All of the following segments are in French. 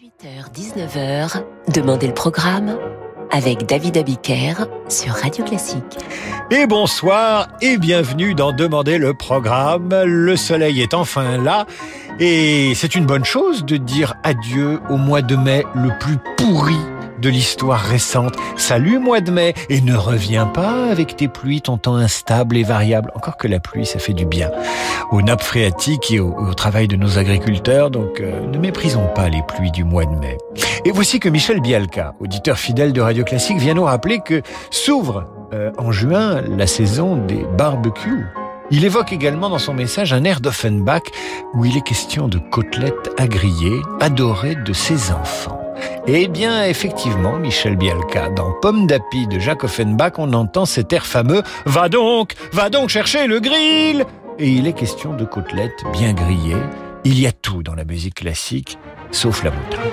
18h-19h, Demandez le programme avec David Abiker sur Radio Classique. Et bonsoir et bienvenue dans Demandez le programme. Le soleil est enfin là et c'est une bonne chose de dire adieu au mois de mai le plus pourri de l'histoire récente. Salut mois de mai et ne reviens pas avec tes pluies, ton temps instable et variable. Encore que la pluie, ça fait du bien aux nappes phréatiques et au, travail de nos agriculteurs. Donc euh, ne méprisons pas les pluies du mois de mai. Et voici que Michel Bialka, auditeur fidèle de Radio Classique, vient nous rappeler que s'ouvre euh, en juin la saison des barbecues. Il évoque également dans son message un air d'Offenbach où il est question de côtelettes à griller, adorées de ses enfants. Eh bien, effectivement, Michel Bialka, dans Pomme d'api de Jacques Offenbach, on entend cet air fameux « Va donc, va donc chercher le grill !» Et il est question de côtelettes bien grillées. Il y a tout dans la musique classique, sauf la moutarde.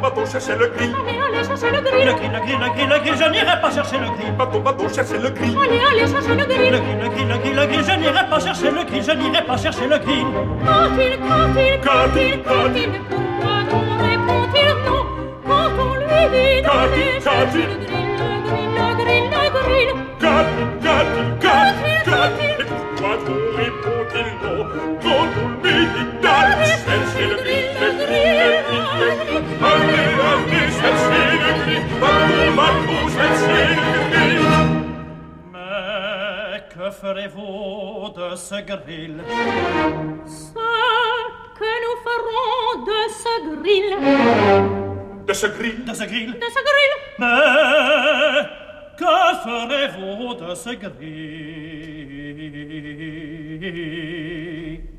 Va chercher le grill. Allez, allez, chercher le grill. Le grill, le grill, le grill, le grill, je n'irai pas chercher le grill. Va-t-on, va-t-on chercher le grill. Allez, allez, chercher le grill. Le grill, le grill, le grill, le grill, je n'irai pas chercher le grill, je n'irai pas chercher le grill. Quand il, quand il, Quand il, quand il, pourquoi on répond-il non Mais que ferez-vous de ce grill? Ce que nous ferons de ce grill, De ce grill, de ce grill. de ce grill, Mais que ferez-vous de ce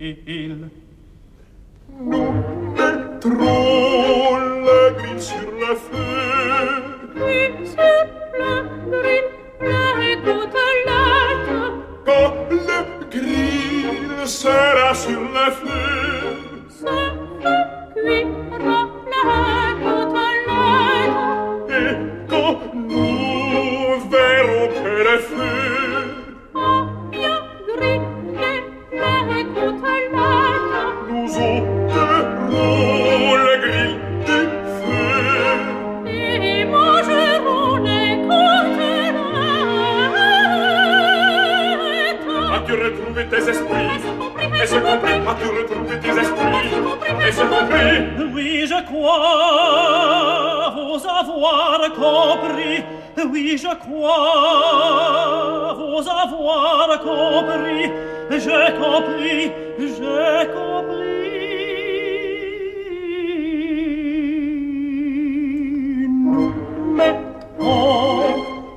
grill? Nous mettrons le grill sur le feu. Puis sur le grill. Quand le grill sera sur le feu. Ce feu cuira compris As-tu retrouvé tes esprits. Est-ce compris Oui, je crois vous avoir compris. Oui, je crois vous avoir compris. J'ai compris, j'ai compris. Nous mettons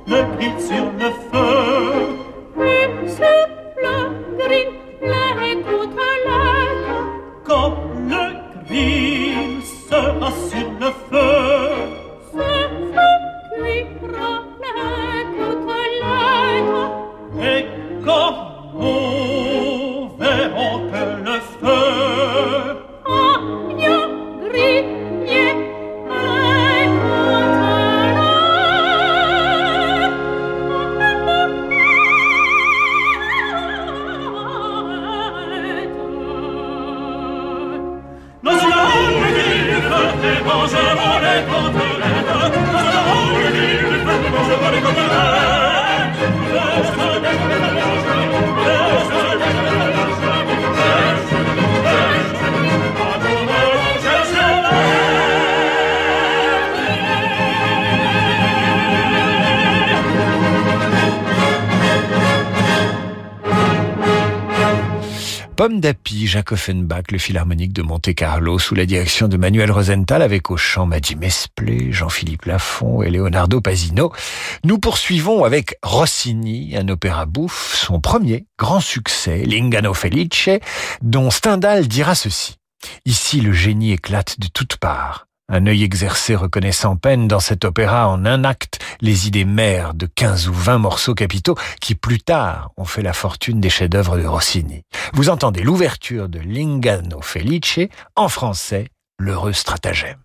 le grill sur le feu Jacques Offenbach, le philharmonique de Monte-Carlo, sous la direction de Manuel Rosenthal, avec au chant Maddy Jean-Philippe Lafont et Leonardo Pasino. Nous poursuivons avec Rossini, un opéra bouffe, son premier grand succès, L'Ingano Felice, dont Stendhal dira ceci. Ici, le génie éclate de toutes parts. Un œil exercé reconnaît sans peine dans cet opéra en un acte les idées mères de 15 ou 20 morceaux capitaux qui plus tard ont fait la fortune des chefs-d'œuvre de Rossini. Vous entendez l'ouverture de L'Ingano Felice, en français, l'heureux stratagème.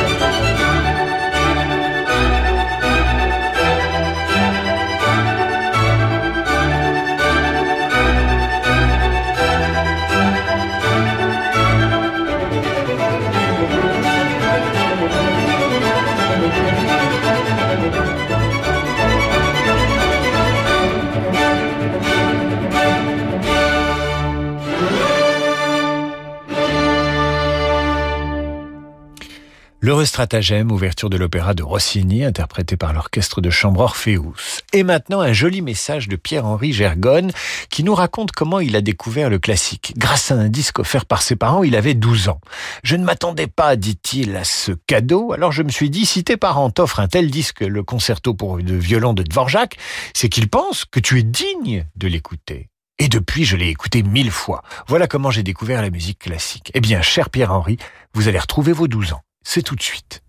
L'heureux stratagème, ouverture de l'opéra de Rossini, interprété par l'orchestre de chambre Orpheus. Et maintenant, un joli message de Pierre-Henri Gergonne, qui nous raconte comment il a découvert le classique. Grâce à un disque offert par ses parents, il avait 12 ans. Je ne m'attendais pas, dit-il, à ce cadeau, alors je me suis dit, si tes parents t'offrent un tel disque, le concerto pour de violon de Dvorak, c'est qu'ils pensent que tu es digne de l'écouter. Et depuis, je l'ai écouté mille fois. Voilà comment j'ai découvert la musique classique. Eh bien, cher Pierre-Henri, vous allez retrouver vos 12 ans. C'est tout de suite.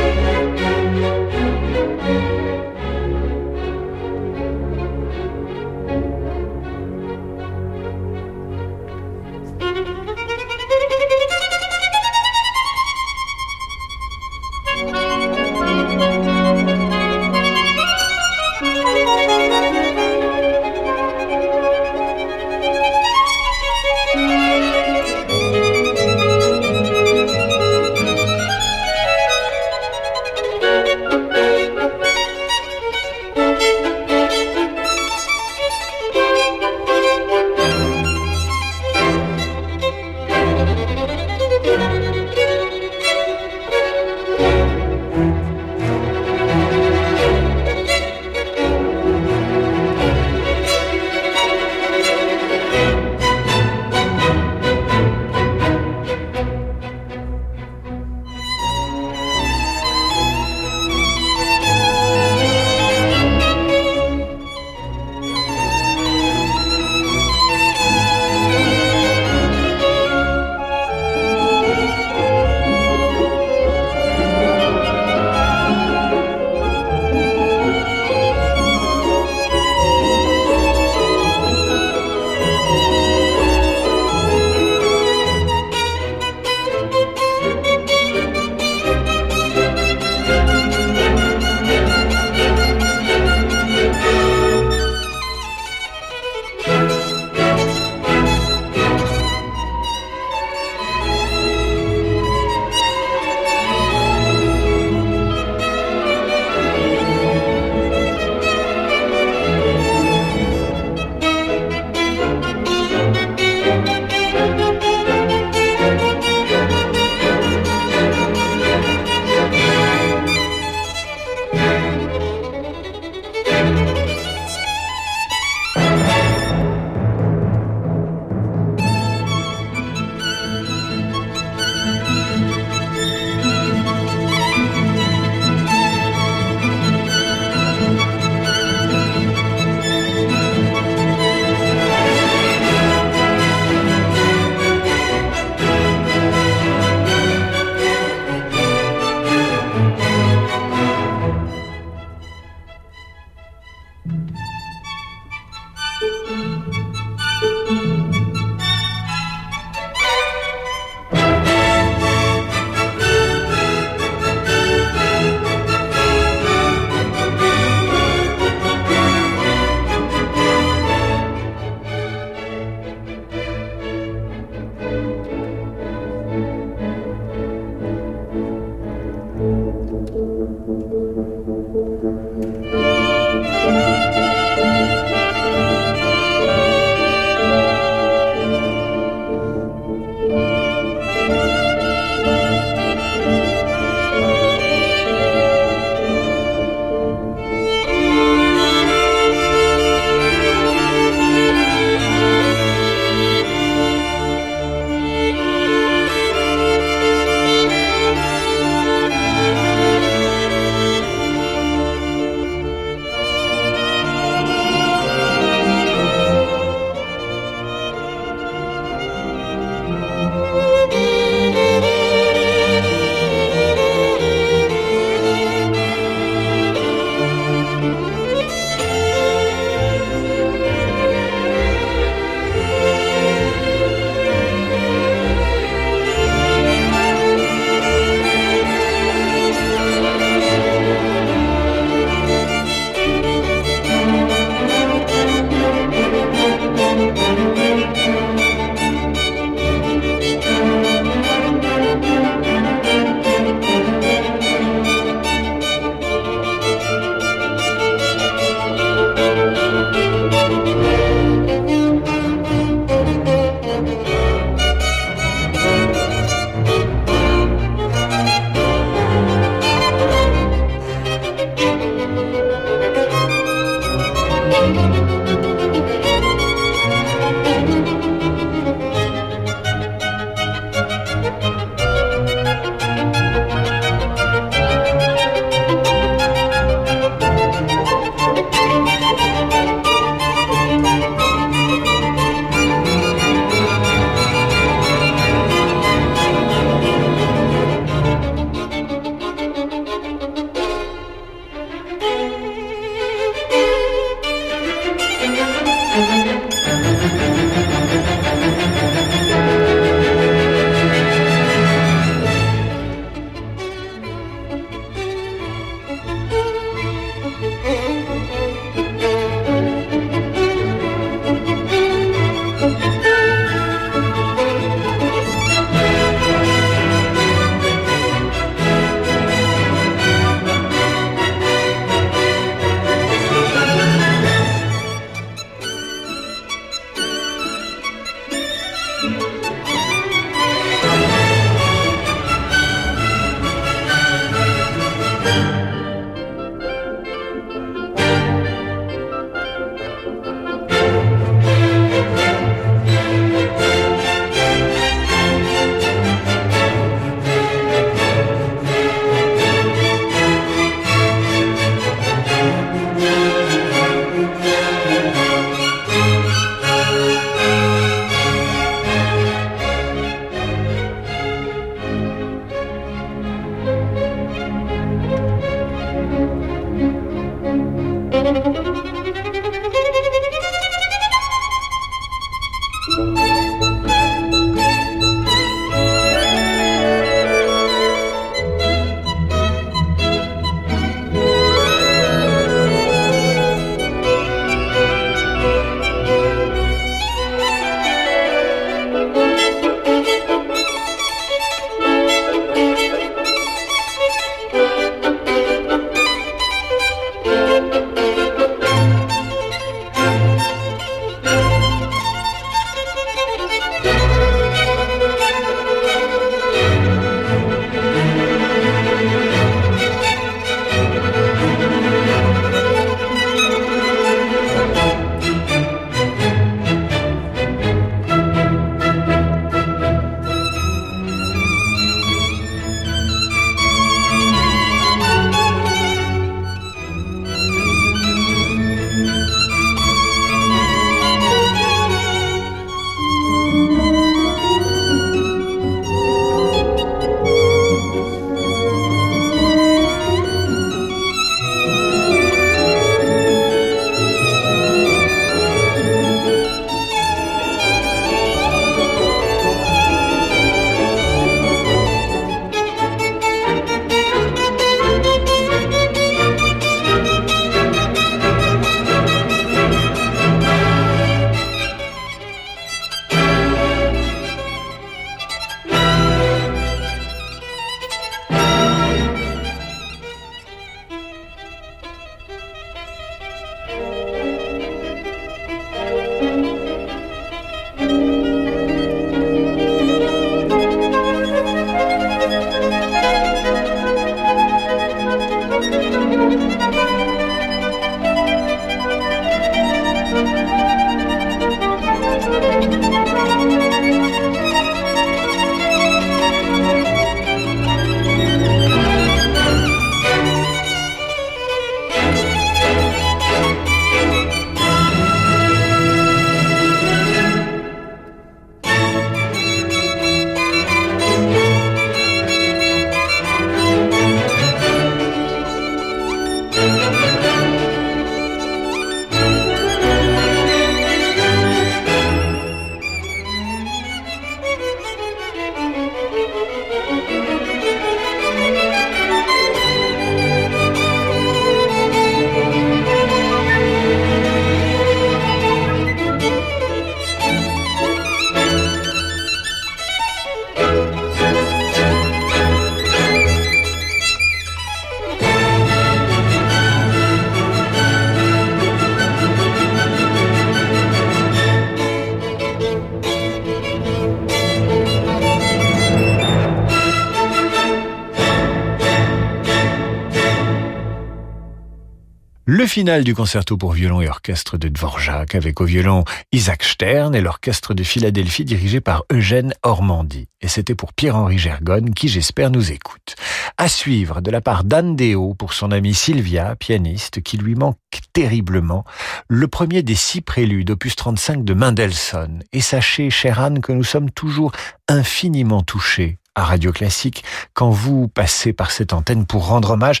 Final du concerto pour violon et orchestre de Dvorak avec au violon Isaac Stern et l'orchestre de Philadelphie dirigé par Eugène Ormandy. Et c'était pour Pierre-Henri Gergonne qui j'espère nous écoute. À suivre de la part d'Anne Déo pour son amie Sylvia, pianiste, qui lui manque terriblement, le premier des six préludes opus 35 de Mendelssohn. Et sachez, chère Anne, que nous sommes toujours infiniment touchés à Radio Classique quand vous passez par cette antenne pour rendre hommage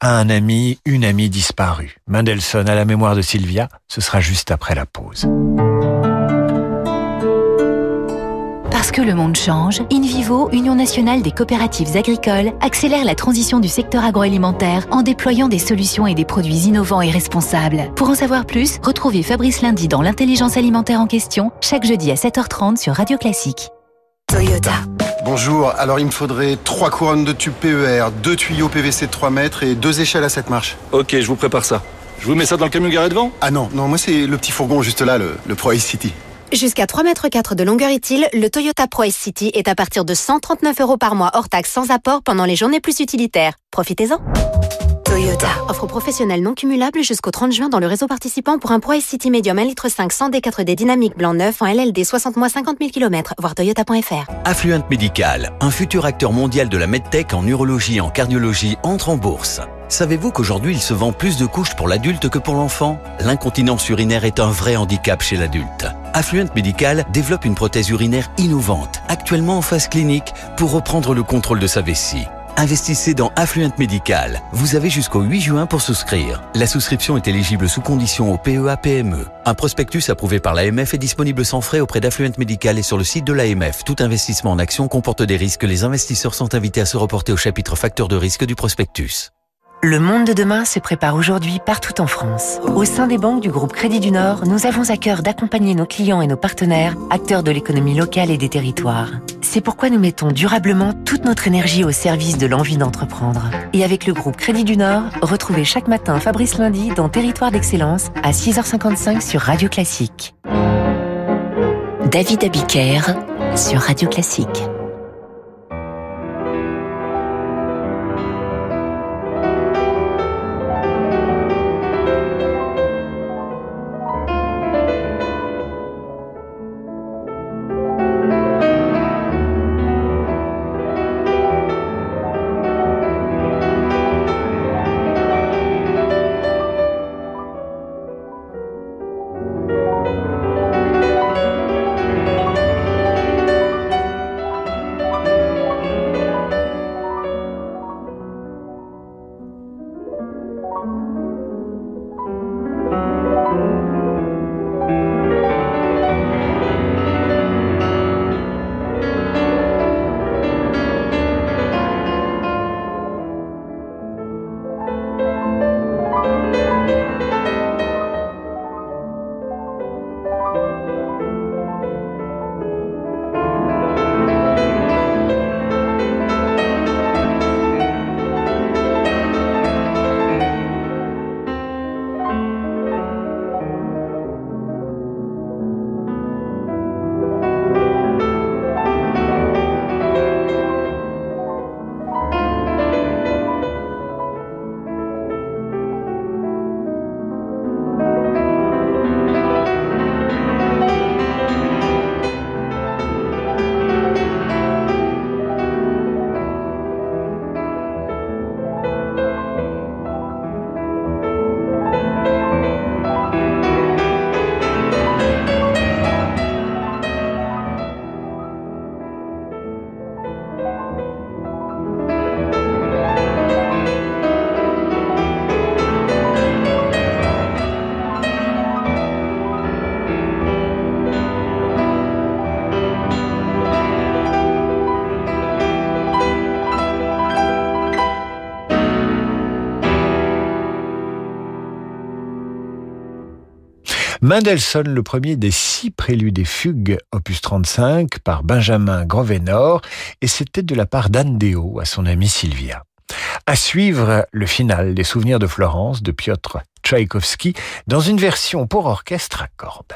à un ami, une amie disparue. Mendelssohn à la mémoire de Sylvia, ce sera juste après la pause. Parce que le monde change, InVivo, Union nationale des coopératives agricoles, accélère la transition du secteur agroalimentaire en déployant des solutions et des produits innovants et responsables. Pour en savoir plus, retrouvez Fabrice Lundi dans l'intelligence alimentaire en question, chaque jeudi à 7h30 sur Radio Classique. Toyota. Bonjour, alors il me faudrait trois couronnes de tubes PER, deux tuyaux PVC de 3 mètres et deux échelles à 7 marches. Ok, je vous prépare ça. Je vous mets ça dans le camion garé devant? Ah non, non, moi c'est le petit fourgon juste là, le, le Pro Ace City. Jusqu'à 3 mètres 4 de longueur utile, le Toyota Pro Ace City est à partir de 139 euros par mois hors taxe sans apport pendant les journées plus utilitaires. Profitez-en. Toyota. Offre professionnelle non cumulable jusqu'au 30 juin dans le réseau participant pour un Pro Ace City Medium 1,5 litre 100 D4D dynamique blanc neuf en LLD 60 mois 50 000 km, voir toyota.fr. Affluent Medical, un futur acteur mondial de la medtech en urologie et en cardiologie, entre en bourse. Savez-vous qu'aujourd'hui il se vend plus de couches pour l'adulte que pour l'enfant? L'incontinence urinaire est un vrai handicap chez l'adulte. Affluent Medical développe une prothèse urinaire innovante, actuellement en phase clinique, pour reprendre le contrôle de sa vessie. Investissez dans Affluent Medical. Vous avez jusqu'au 8 juin pour souscrire. La souscription est éligible sous condition au PEA-PME. Un prospectus approuvé par l'AMF est disponible sans frais auprès d'Affluent Medical et sur le site de l'AMF. Tout investissement en action comporte des risques. Les investisseurs sont invités à se reporter au chapitre facteur de risque du prospectus. Le monde de demain se prépare aujourd'hui partout en France. Au sein des banques du groupe Crédit du Nord, nous avons à cœur d'accompagner nos clients et nos partenaires, acteurs de l'économie locale et des territoires. C'est pourquoi nous mettons durablement toute notre énergie au service de l'envie d'entreprendre. Et avec le groupe Crédit du Nord, retrouvez chaque matin Fabrice Lundi dans Territoire d'Excellence à 6h55 sur Radio Classique. David Abiker sur Radio Classique. Mendelssohn, le premier des six préludes et fugues, opus 35, par Benjamin Grovenor, et c'était de la part d'Anne Déo à son amie Sylvia. À suivre le final des souvenirs de Florence de Piotr Tchaïkovski dans une version pour orchestre à cordes.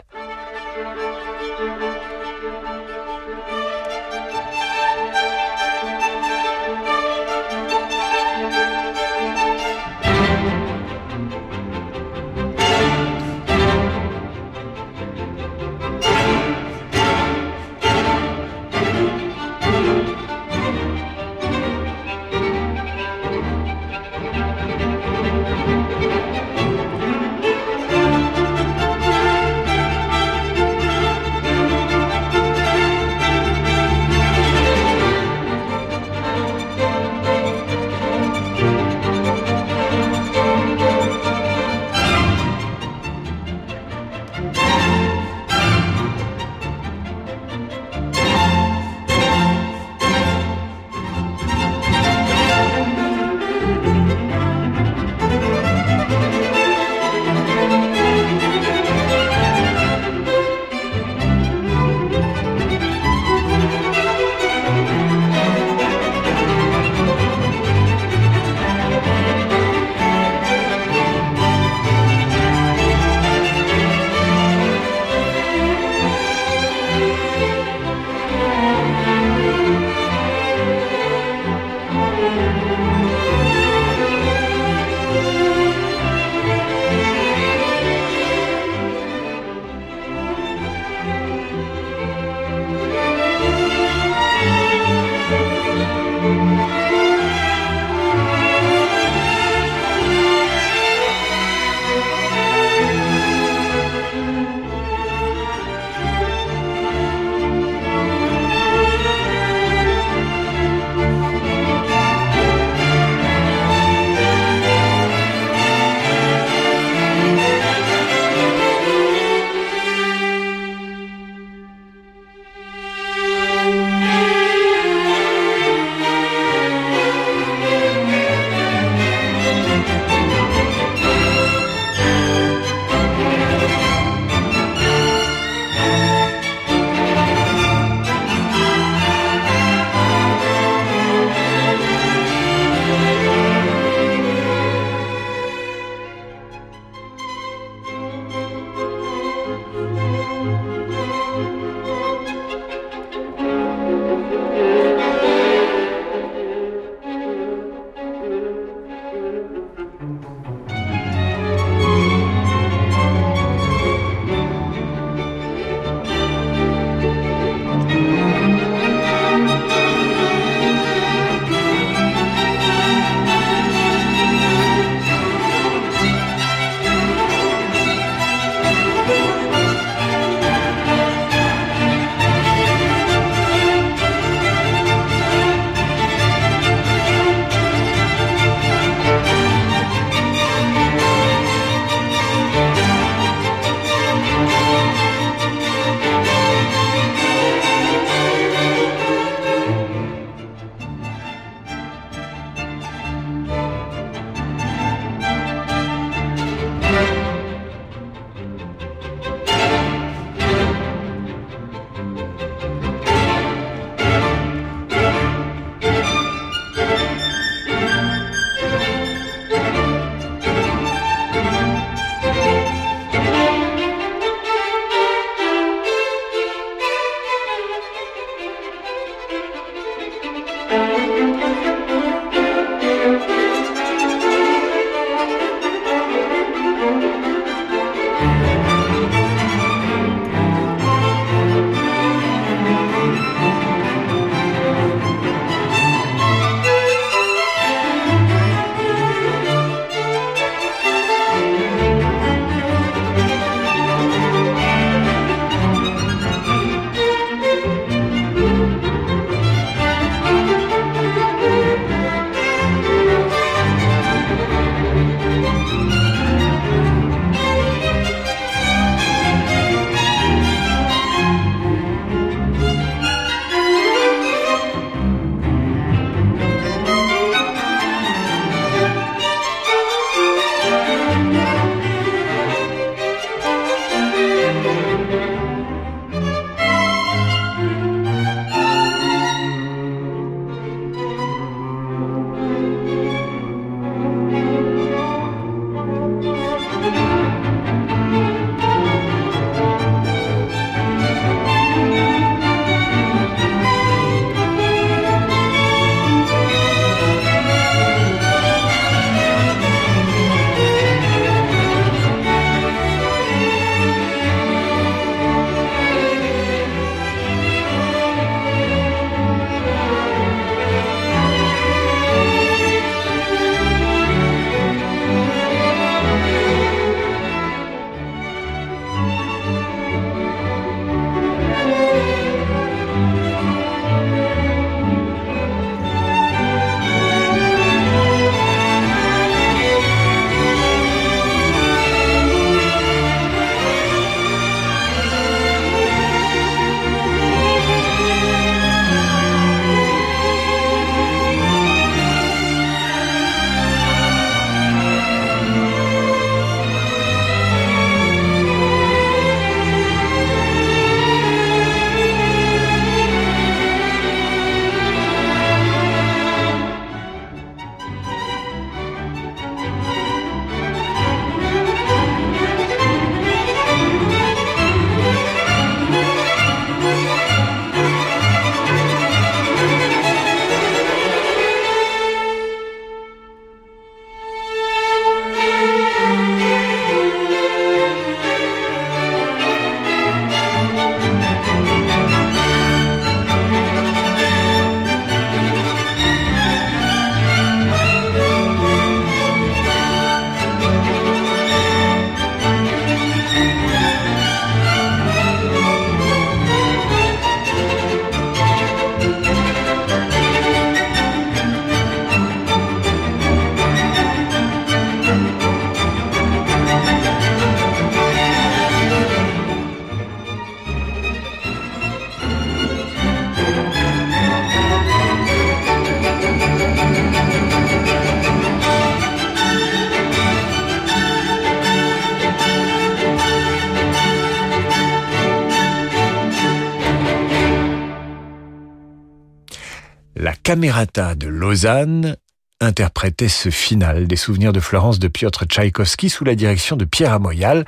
Camerata de Lausanne interprétait ce final des souvenirs de Florence de Piotr Tchaïkovski sous la direction de Pierre Amoyal.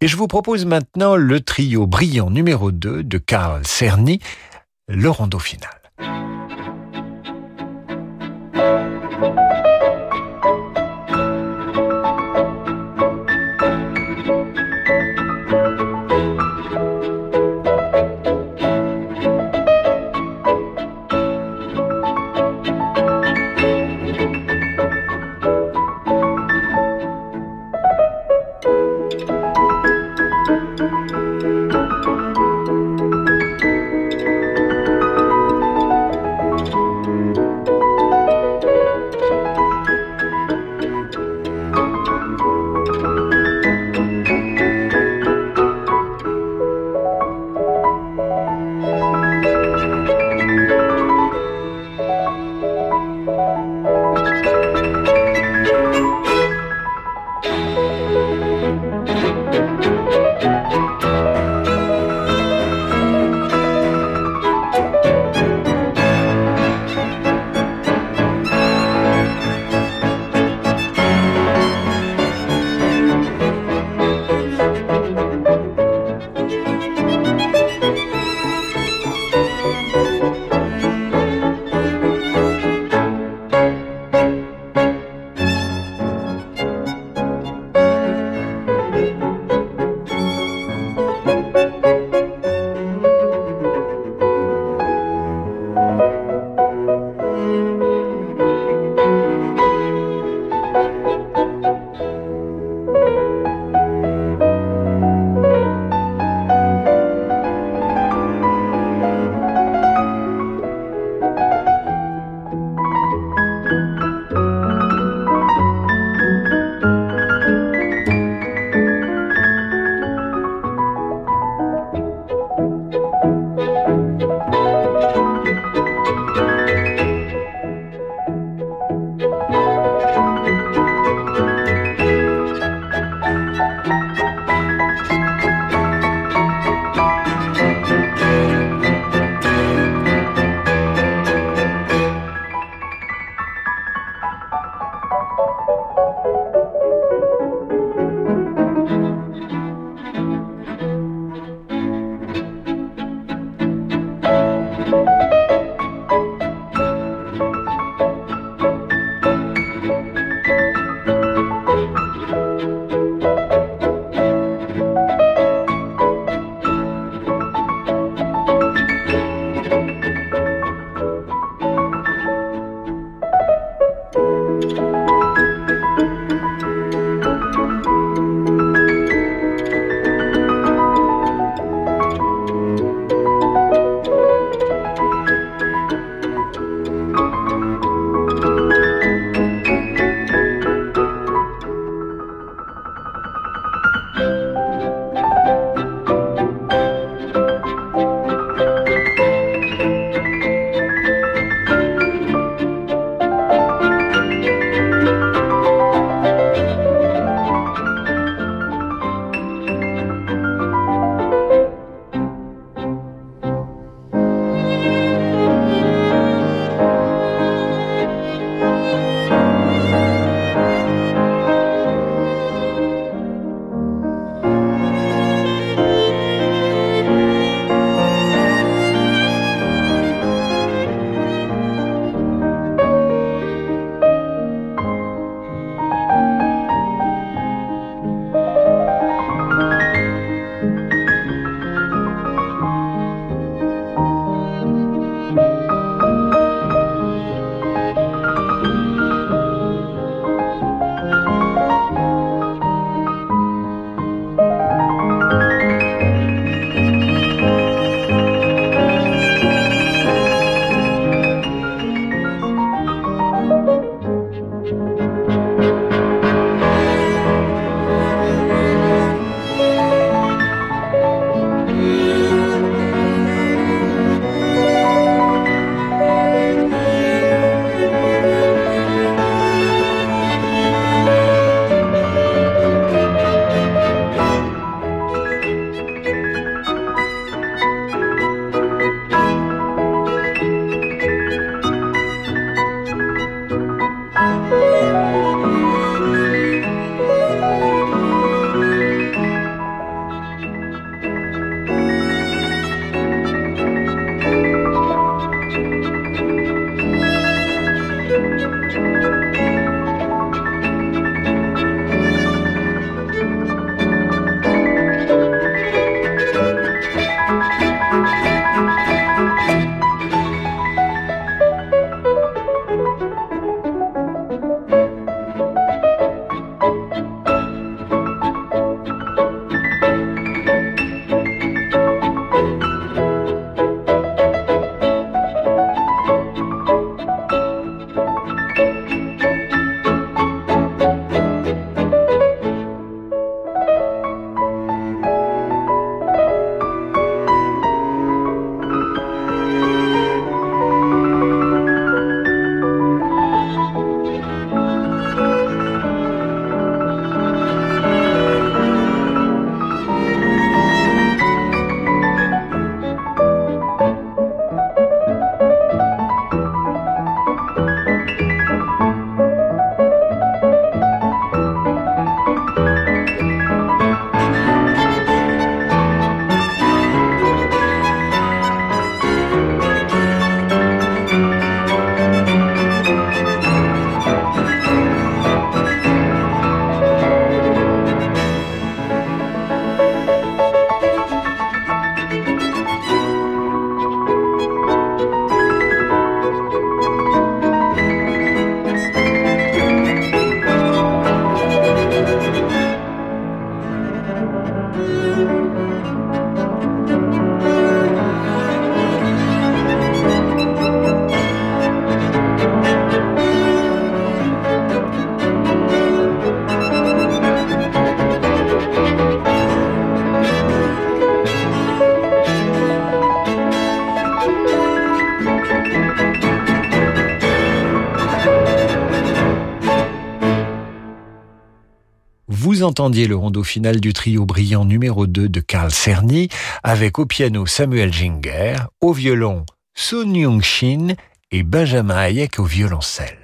Et je vous propose maintenant le trio brillant numéro 2 de Karl Cerny, le rondo final. Entendiez le rondo final du trio brillant numéro 2 de Carl Cerny, avec au piano Samuel Ginger, au violon Sun Young-shin et Benjamin Hayek au violoncelle.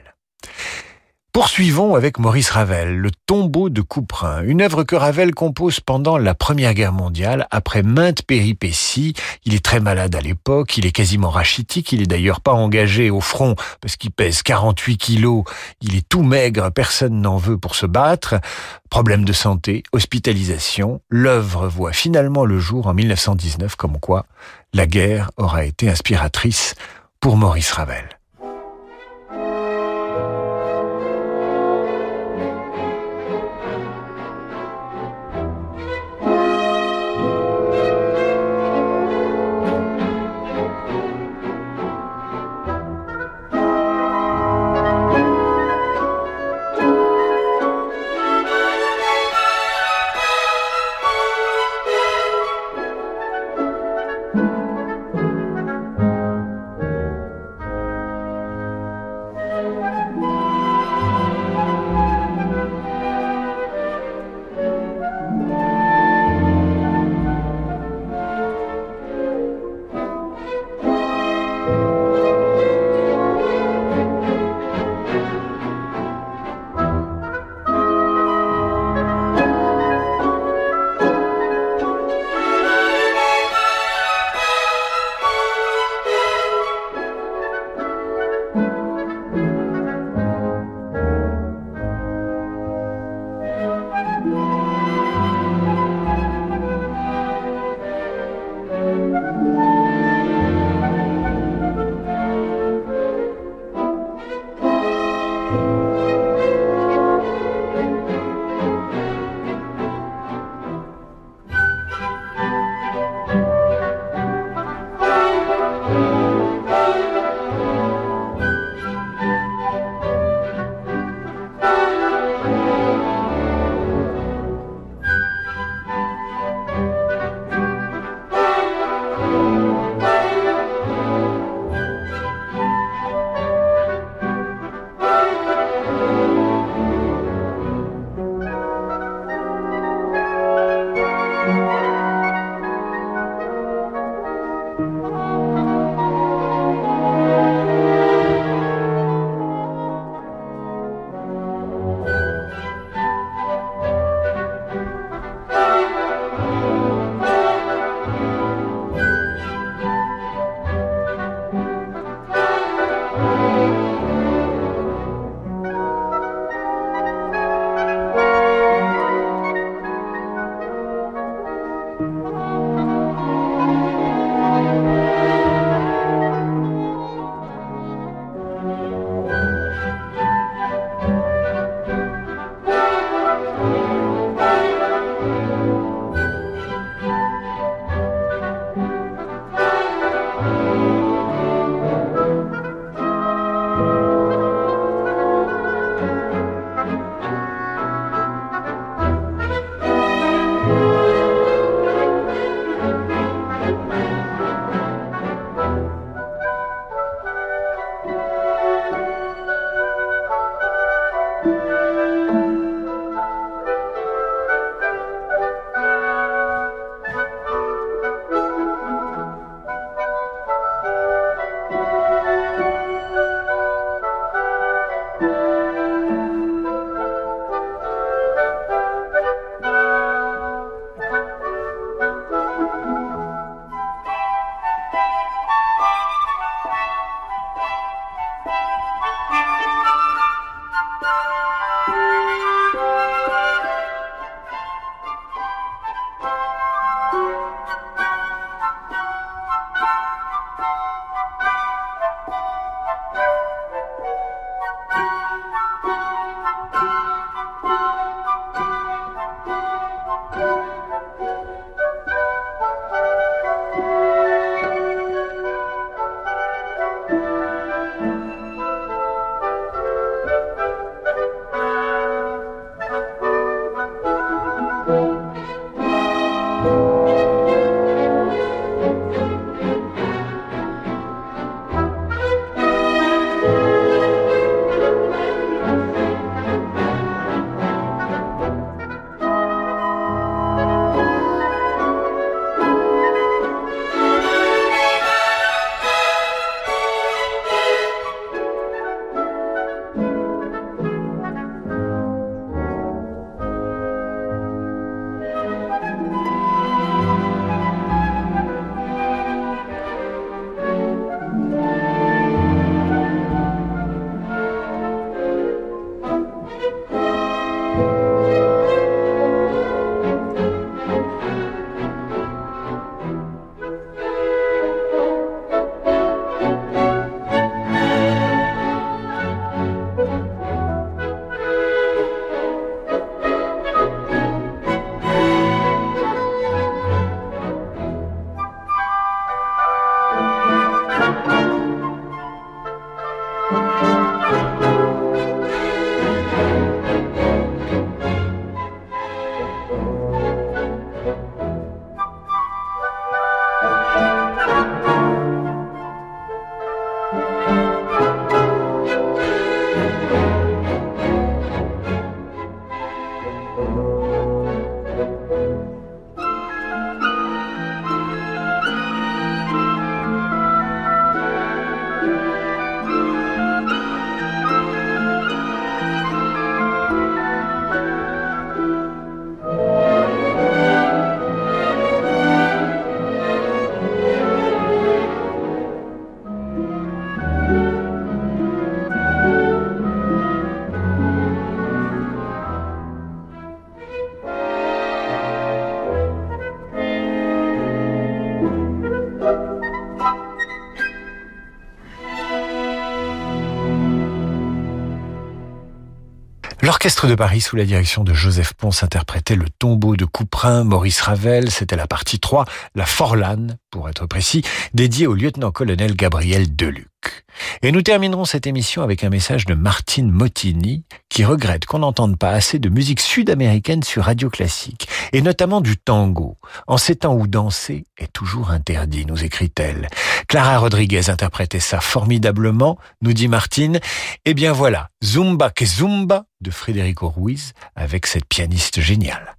Poursuivons avec Maurice Ravel, Le tombeau de Couperin, une œuvre que Ravel compose pendant la Première Guerre mondiale, après maintes péripéties. Il est très malade à l'époque, il est quasiment rachitique, il est d'ailleurs pas engagé au front parce qu'il pèse 48 kilos, il est tout maigre, personne n'en veut pour se battre. Problème de santé, hospitalisation, l'œuvre voit finalement le jour en 1919 comme quoi la guerre aura été inspiratrice pour Maurice Ravel. L'orchestre de Paris sous la direction de Joseph Pons interprétait le tombeau de Couperin, Maurice Ravel, c'était la partie 3, la Forlane, pour être précis, dédiée au lieutenant-colonel Gabriel Deluc. Et nous terminerons cette émission avec un message de Martine Mottini qui regrette qu'on n'entende pas assez de musique sud-américaine sur Radio Classique, et notamment du tango, en ces temps où danser est toujours interdit, nous écrit-elle. Clara Rodriguez interprétait ça formidablement, nous dit Martine. Eh bien voilà, Zumba que Zumba de Federico Ruiz avec cette pianiste géniale.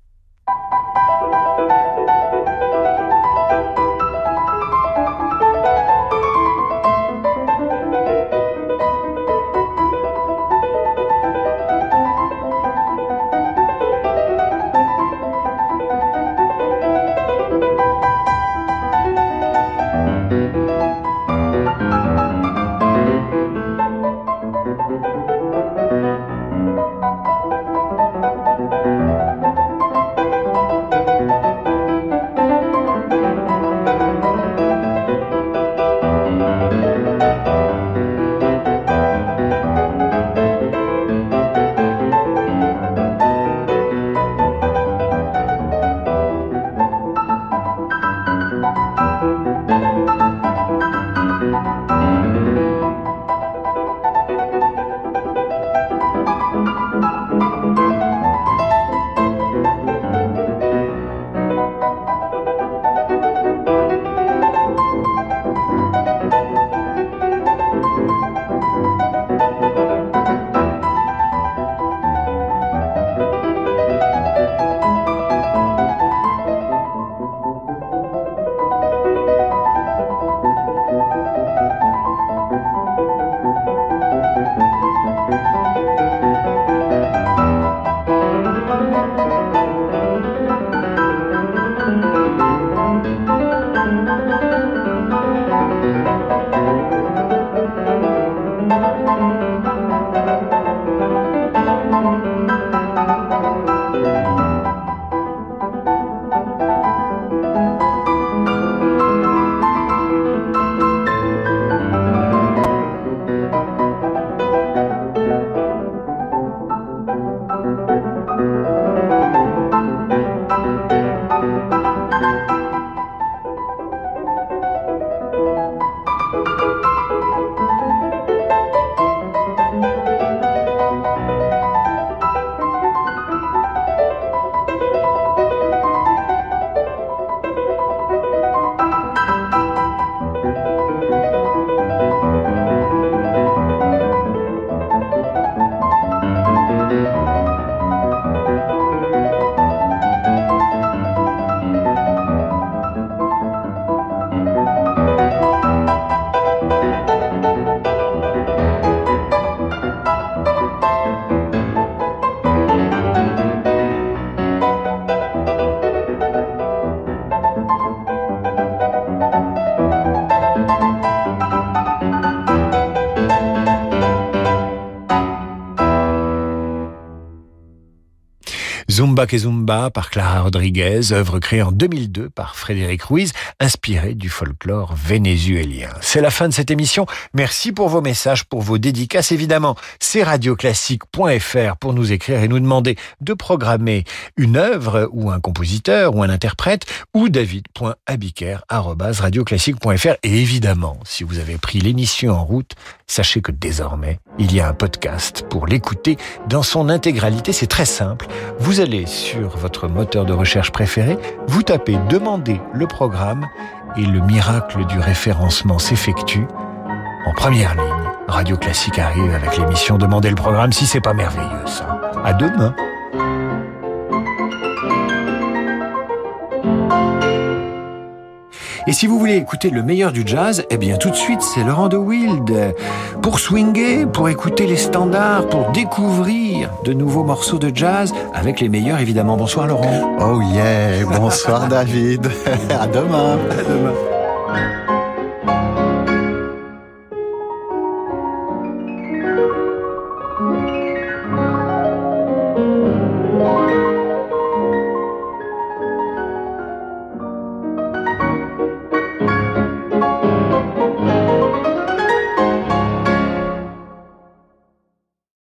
Zumba par Clara Rodriguez, œuvre créée en 2002 par Frédéric Ruiz, inspirée du folklore vénézuélien. C'est la fin de cette émission. Merci pour vos messages, pour vos dédicaces. Évidemment, c'est radioclassique.fr pour nous écrire et nous demander de programmer une œuvre ou un compositeur ou un interprète ou david.abiker.radioclassique.fr. Et évidemment, si vous avez pris l'émission en route, sachez que désormais, il y a un podcast pour l'écouter dans son intégralité. C'est très simple. Vous allez sur votre moteur de recherche préféré, vous tapez Demandez le programme et le miracle du référencement s'effectue en première ligne. Radio Classique arrive avec l'émission Demandez le programme si c'est pas merveilleux ça. À demain. Et si vous voulez écouter le meilleur du jazz, eh bien tout de suite c'est Laurent de Wild. Pour swinger, pour écouter les standards, pour découvrir de nouveaux morceaux de jazz avec les meilleurs évidemment. Bonsoir Laurent. Oh yeah, bonsoir David. à demain. À demain.